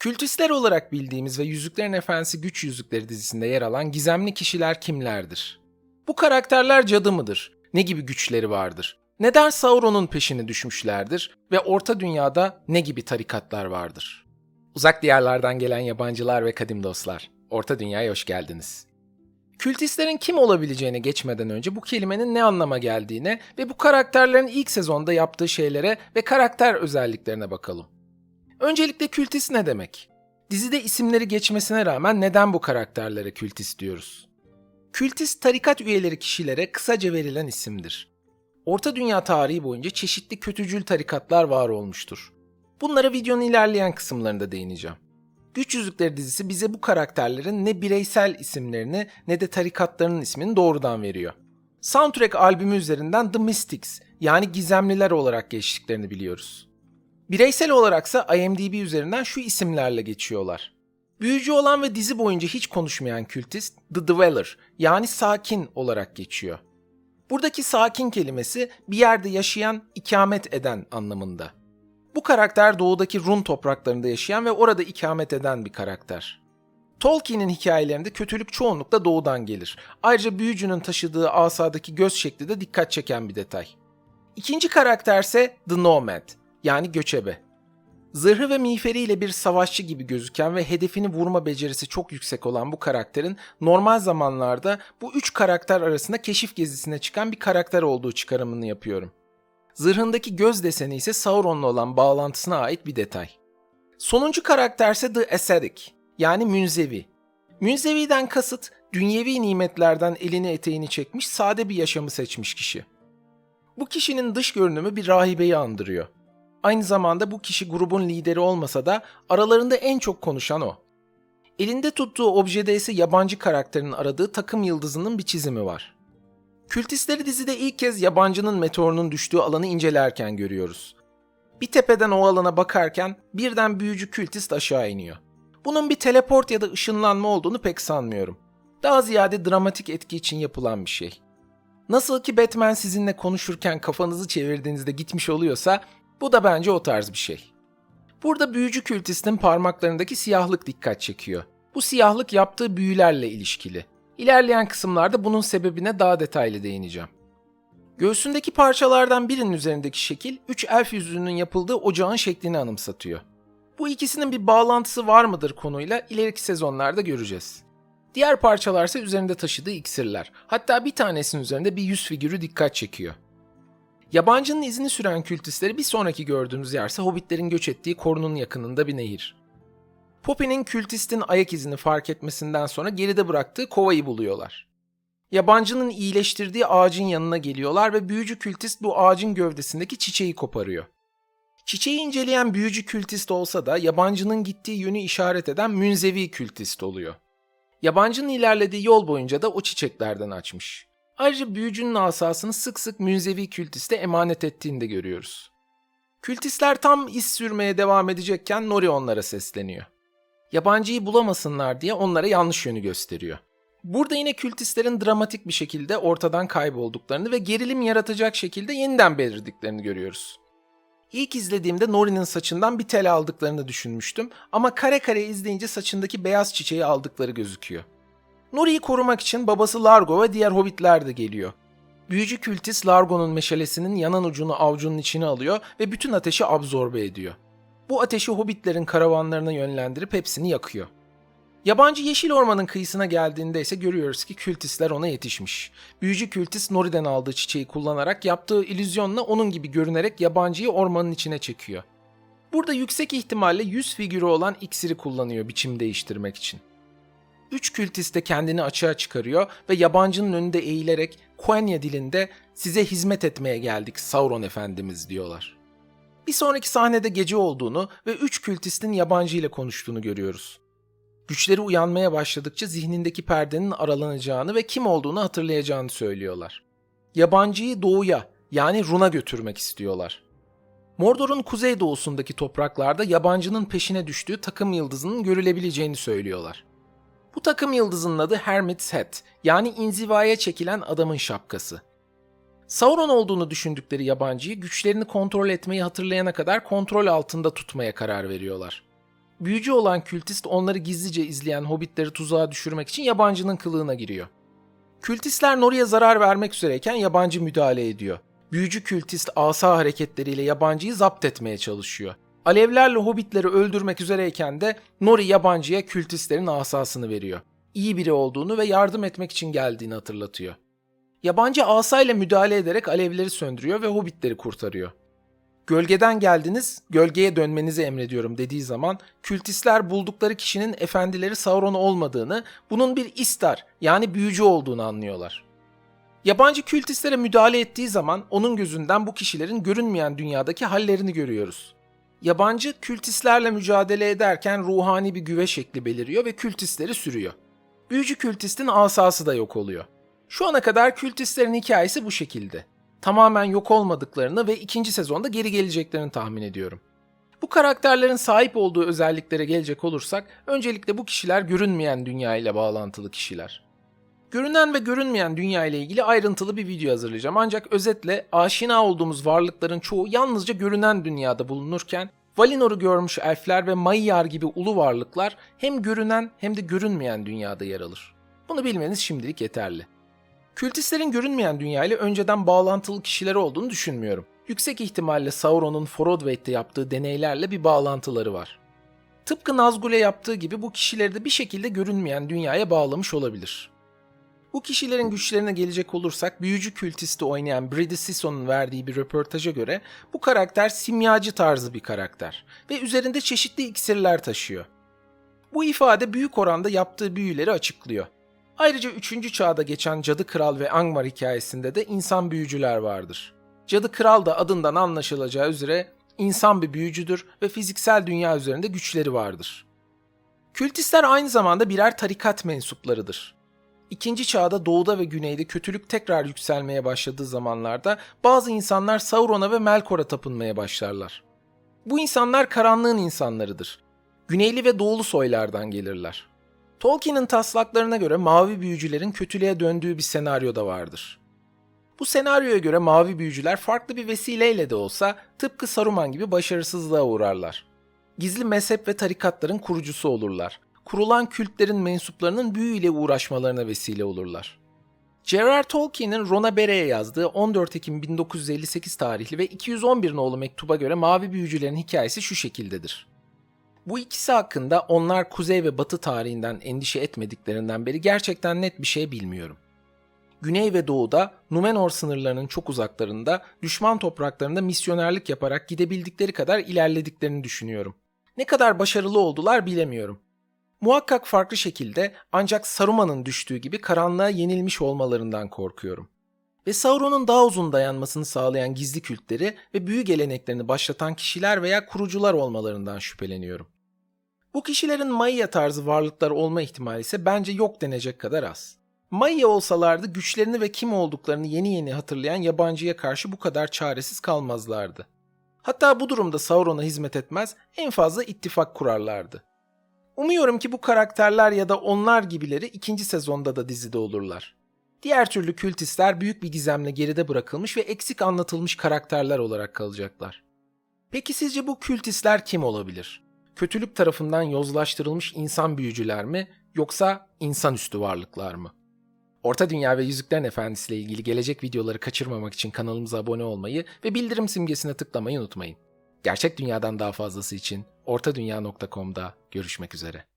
Kültistler olarak bildiğimiz ve Yüzüklerin Efendisi Güç Yüzükleri dizisinde yer alan gizemli kişiler kimlerdir? Bu karakterler cadı mıdır? Ne gibi güçleri vardır? Neden Sauron'un peşine düşmüşlerdir ve Orta Dünya'da ne gibi tarikatlar vardır? Uzak diyarlardan gelen yabancılar ve kadim dostlar, Orta Dünya'ya hoş geldiniz. Kültistlerin kim olabileceğine geçmeden önce bu kelimenin ne anlama geldiğine ve bu karakterlerin ilk sezonda yaptığı şeylere ve karakter özelliklerine bakalım. Öncelikle kültist ne demek? Dizide isimleri geçmesine rağmen neden bu karakterlere kültist diyoruz? Kültist tarikat üyeleri kişilere kısaca verilen isimdir. Orta Dünya tarihi boyunca çeşitli kötücül tarikatlar var olmuştur. Bunlara videonun ilerleyen kısımlarında değineceğim. Güç Yüzükleri dizisi bize bu karakterlerin ne bireysel isimlerini ne de tarikatlarının ismini doğrudan veriyor. Soundtrack albümü üzerinden The Mystics yani gizemliler olarak geçtiklerini biliyoruz. Bireysel olaraksa IMDb üzerinden şu isimlerle geçiyorlar. Büyücü olan ve dizi boyunca hiç konuşmayan kültist The Dweller yani sakin olarak geçiyor. Buradaki sakin kelimesi bir yerde yaşayan, ikamet eden anlamında. Bu karakter doğudaki Run topraklarında yaşayan ve orada ikamet eden bir karakter. Tolkien'in hikayelerinde kötülük çoğunlukla doğudan gelir. Ayrıca büyücünün taşıdığı asadaki göz şekli de dikkat çeken bir detay. İkinci karakterse The Nomad yani göçebe. Zırhı ve miğferiyle bir savaşçı gibi gözüken ve hedefini vurma becerisi çok yüksek olan bu karakterin normal zamanlarda bu üç karakter arasında keşif gezisine çıkan bir karakter olduğu çıkarımını yapıyorum. Zırhındaki göz deseni ise Sauron'la olan bağlantısına ait bir detay. Sonuncu karakterse The Ascetic yani münzevi. Münzeviden kasıt dünyevi nimetlerden elini eteğini çekmiş sade bir yaşamı seçmiş kişi. Bu kişinin dış görünümü bir rahibeyi andırıyor. Aynı zamanda bu kişi grubun lideri olmasa da aralarında en çok konuşan o. Elinde tuttuğu objede ise yabancı karakterin aradığı takım yıldızının bir çizimi var. Kültistleri dizide ilk kez yabancının meteorunun düştüğü alanı incelerken görüyoruz. Bir tepeden o alana bakarken birden büyücü kültist aşağı iniyor. Bunun bir teleport ya da ışınlanma olduğunu pek sanmıyorum. Daha ziyade dramatik etki için yapılan bir şey. Nasıl ki Batman sizinle konuşurken kafanızı çevirdiğinizde gitmiş oluyorsa bu da bence o tarz bir şey. Burada büyücü kültistin parmaklarındaki siyahlık dikkat çekiyor. Bu siyahlık yaptığı büyülerle ilişkili. İlerleyen kısımlarda bunun sebebine daha detaylı değineceğim. Göğsündeki parçalardan birinin üzerindeki şekil, üç elf yüzüğünün yapıldığı ocağın şeklini anımsatıyor. Bu ikisinin bir bağlantısı var mıdır konuyla ileriki sezonlarda göreceğiz. Diğer parçalar ise üzerinde taşıdığı iksirler. Hatta bir tanesinin üzerinde bir yüz figürü dikkat çekiyor. Yabancının izini süren kültistleri bir sonraki gördüğümüz yerse hobbitlerin göç ettiği korunun yakınında bir nehir. Poppy'nin kültistin ayak izini fark etmesinden sonra geride bıraktığı kovayı buluyorlar. Yabancının iyileştirdiği ağacın yanına geliyorlar ve büyücü kültist bu ağacın gövdesindeki çiçeği koparıyor. Çiçeği inceleyen büyücü kültist olsa da yabancının gittiği yönü işaret eden münzevi kültist oluyor. Yabancının ilerlediği yol boyunca da o çiçeklerden açmış. Ayrıca büyücünün asasını sık sık münzevi kültiste emanet ettiğini de görüyoruz. Kültistler tam iz sürmeye devam edecekken Nori onlara sesleniyor. Yabancıyı bulamasınlar diye onlara yanlış yönü gösteriyor. Burada yine kültistlerin dramatik bir şekilde ortadan kaybolduklarını ve gerilim yaratacak şekilde yeniden belirdiklerini görüyoruz. İlk izlediğimde Nori'nin saçından bir tel aldıklarını düşünmüştüm ama kare kare izleyince saçındaki beyaz çiçeği aldıkları gözüküyor. Nori'yi korumak için babası Largo ve diğer hobbitler de geliyor. Büyücü kültist Largo'nun meşalesinin yanan ucunu avcunun içine alıyor ve bütün ateşi absorbe ediyor. Bu ateşi hobbitlerin karavanlarına yönlendirip hepsini yakıyor. Yabancı yeşil ormanın kıyısına geldiğinde ise görüyoruz ki kültistler ona yetişmiş. Büyücü kültist Nori'den aldığı çiçeği kullanarak yaptığı illüzyonla onun gibi görünerek yabancıyı ormanın içine çekiyor. Burada yüksek ihtimalle yüz figürü olan iksiri kullanıyor biçim değiştirmek için. Üç kültist de kendini açığa çıkarıyor ve yabancının önünde eğilerek Quenya dilinde size hizmet etmeye geldik Sauron Efendimiz diyorlar. Bir sonraki sahnede gece olduğunu ve üç kültistin yabancı ile konuştuğunu görüyoruz. Güçleri uyanmaya başladıkça zihnindeki perdenin aralanacağını ve kim olduğunu hatırlayacağını söylüyorlar. Yabancıyı doğuya yani Run'a götürmek istiyorlar. Mordor'un kuzeydoğusundaki topraklarda yabancının peşine düştüğü takım yıldızının görülebileceğini söylüyorlar. Bu takım yıldızının adı Hermit's Head yani inzivaya çekilen adamın şapkası. Sauron olduğunu düşündükleri yabancıyı güçlerini kontrol etmeyi hatırlayana kadar kontrol altında tutmaya karar veriyorlar. Büyücü olan kültist onları gizlice izleyen hobbitleri tuzağa düşürmek için yabancının kılığına giriyor. Kültistler Nori'ye zarar vermek üzereyken yabancı müdahale ediyor. Büyücü kültist asa hareketleriyle yabancıyı zapt etmeye çalışıyor. Alevlerle hobbitleri öldürmek üzereyken de Nori yabancıya kültistlerin asasını veriyor. İyi biri olduğunu ve yardım etmek için geldiğini hatırlatıyor. Yabancı asayla müdahale ederek alevleri söndürüyor ve hobbitleri kurtarıyor. Gölgeden geldiniz, gölgeye dönmenizi emrediyorum dediği zaman kültistler buldukları kişinin efendileri Sauron olmadığını, bunun bir istar yani büyücü olduğunu anlıyorlar. Yabancı kültistlere müdahale ettiği zaman onun gözünden bu kişilerin görünmeyen dünyadaki hallerini görüyoruz. Yabancı kültistlerle mücadele ederken ruhani bir güve şekli beliriyor ve kültistleri sürüyor. Büyücü kültistin asası da yok oluyor. Şu ana kadar kültistlerin hikayesi bu şekilde. Tamamen yok olmadıklarını ve ikinci sezonda geri geleceklerini tahmin ediyorum. Bu karakterlerin sahip olduğu özelliklere gelecek olursak, öncelikle bu kişiler görünmeyen dünya ile bağlantılı kişiler. Görünen ve görünmeyen dünya ile ilgili ayrıntılı bir video hazırlayacağım ancak özetle aşina olduğumuz varlıkların çoğu yalnızca görünen dünyada bulunurken Valinor'u görmüş elfler ve Maiar gibi ulu varlıklar hem görünen hem de görünmeyen dünyada yer alır. Bunu bilmeniz şimdilik yeterli. Kültistlerin görünmeyen dünya ile önceden bağlantılı kişiler olduğunu düşünmüyorum. Yüksek ihtimalle Sauron'un Forodwaite'de yaptığı deneylerle bir bağlantıları var. Tıpkı Nazgul'e yaptığı gibi bu kişileri de bir şekilde görünmeyen dünyaya bağlamış olabilir. Bu kişilerin güçlerine gelecek olursak büyücü kültisti oynayan Brady Sisson'un verdiği bir röportaja göre bu karakter simyacı tarzı bir karakter ve üzerinde çeşitli iksirler taşıyor. Bu ifade büyük oranda yaptığı büyüleri açıklıyor. Ayrıca 3. çağda geçen Cadı Kral ve Angmar hikayesinde de insan büyücüler vardır. Cadı Kral da adından anlaşılacağı üzere insan bir büyücüdür ve fiziksel dünya üzerinde güçleri vardır. Kültistler aynı zamanda birer tarikat mensuplarıdır. İkinci çağda doğuda ve güneyde kötülük tekrar yükselmeye başladığı zamanlarda bazı insanlar Sauron'a ve Melkor'a tapınmaya başlarlar. Bu insanlar karanlığın insanlarıdır. Güneyli ve doğulu soylardan gelirler. Tolkien'in taslaklarına göre mavi büyücülerin kötülüğe döndüğü bir senaryo da vardır. Bu senaryoya göre mavi büyücüler farklı bir vesileyle de olsa tıpkı Saruman gibi başarısızlığa uğrarlar. Gizli mezhep ve tarikatların kurucusu olurlar. Kurulan kültlerin mensuplarının büyüyle uğraşmalarına vesile olurlar. J.R.R. Tolkien'in Rona Bere'ye yazdığı 14 Ekim 1958 tarihli ve 211 nolu mektuba göre mavi büyücülerin hikayesi şu şekildedir. Bu ikisi hakkında onlar kuzey ve batı tarihinden endişe etmediklerinden beri gerçekten net bir şey bilmiyorum. Güney ve doğuda Numenor sınırlarının çok uzaklarında düşman topraklarında misyonerlik yaparak gidebildikleri kadar ilerlediklerini düşünüyorum. Ne kadar başarılı oldular bilemiyorum. Muhakkak farklı şekilde ancak Saruman'ın düştüğü gibi karanlığa yenilmiş olmalarından korkuyorum. Ve Sauron'un daha uzun dayanmasını sağlayan gizli kültleri ve büyü geleneklerini başlatan kişiler veya kurucular olmalarından şüpheleniyorum. Bu kişilerin Maya tarzı varlıklar olma ihtimali ise bence yok denecek kadar az. Maya olsalardı güçlerini ve kim olduklarını yeni yeni hatırlayan yabancıya karşı bu kadar çaresiz kalmazlardı. Hatta bu durumda Sauron'a hizmet etmez, en fazla ittifak kurarlardı. Umuyorum ki bu karakterler ya da onlar gibileri ikinci sezonda da dizide olurlar. Diğer türlü kültistler büyük bir gizemle geride bırakılmış ve eksik anlatılmış karakterler olarak kalacaklar. Peki sizce bu kültistler kim olabilir? Kötülük tarafından yozlaştırılmış insan büyücüler mi yoksa insanüstü varlıklar mı? Orta Dünya ve Yüzüklerin Efendisi ile ilgili gelecek videoları kaçırmamak için kanalımıza abone olmayı ve bildirim simgesine tıklamayı unutmayın. Gerçek dünyadan daha fazlası için ortadunya.com'da görüşmek üzere.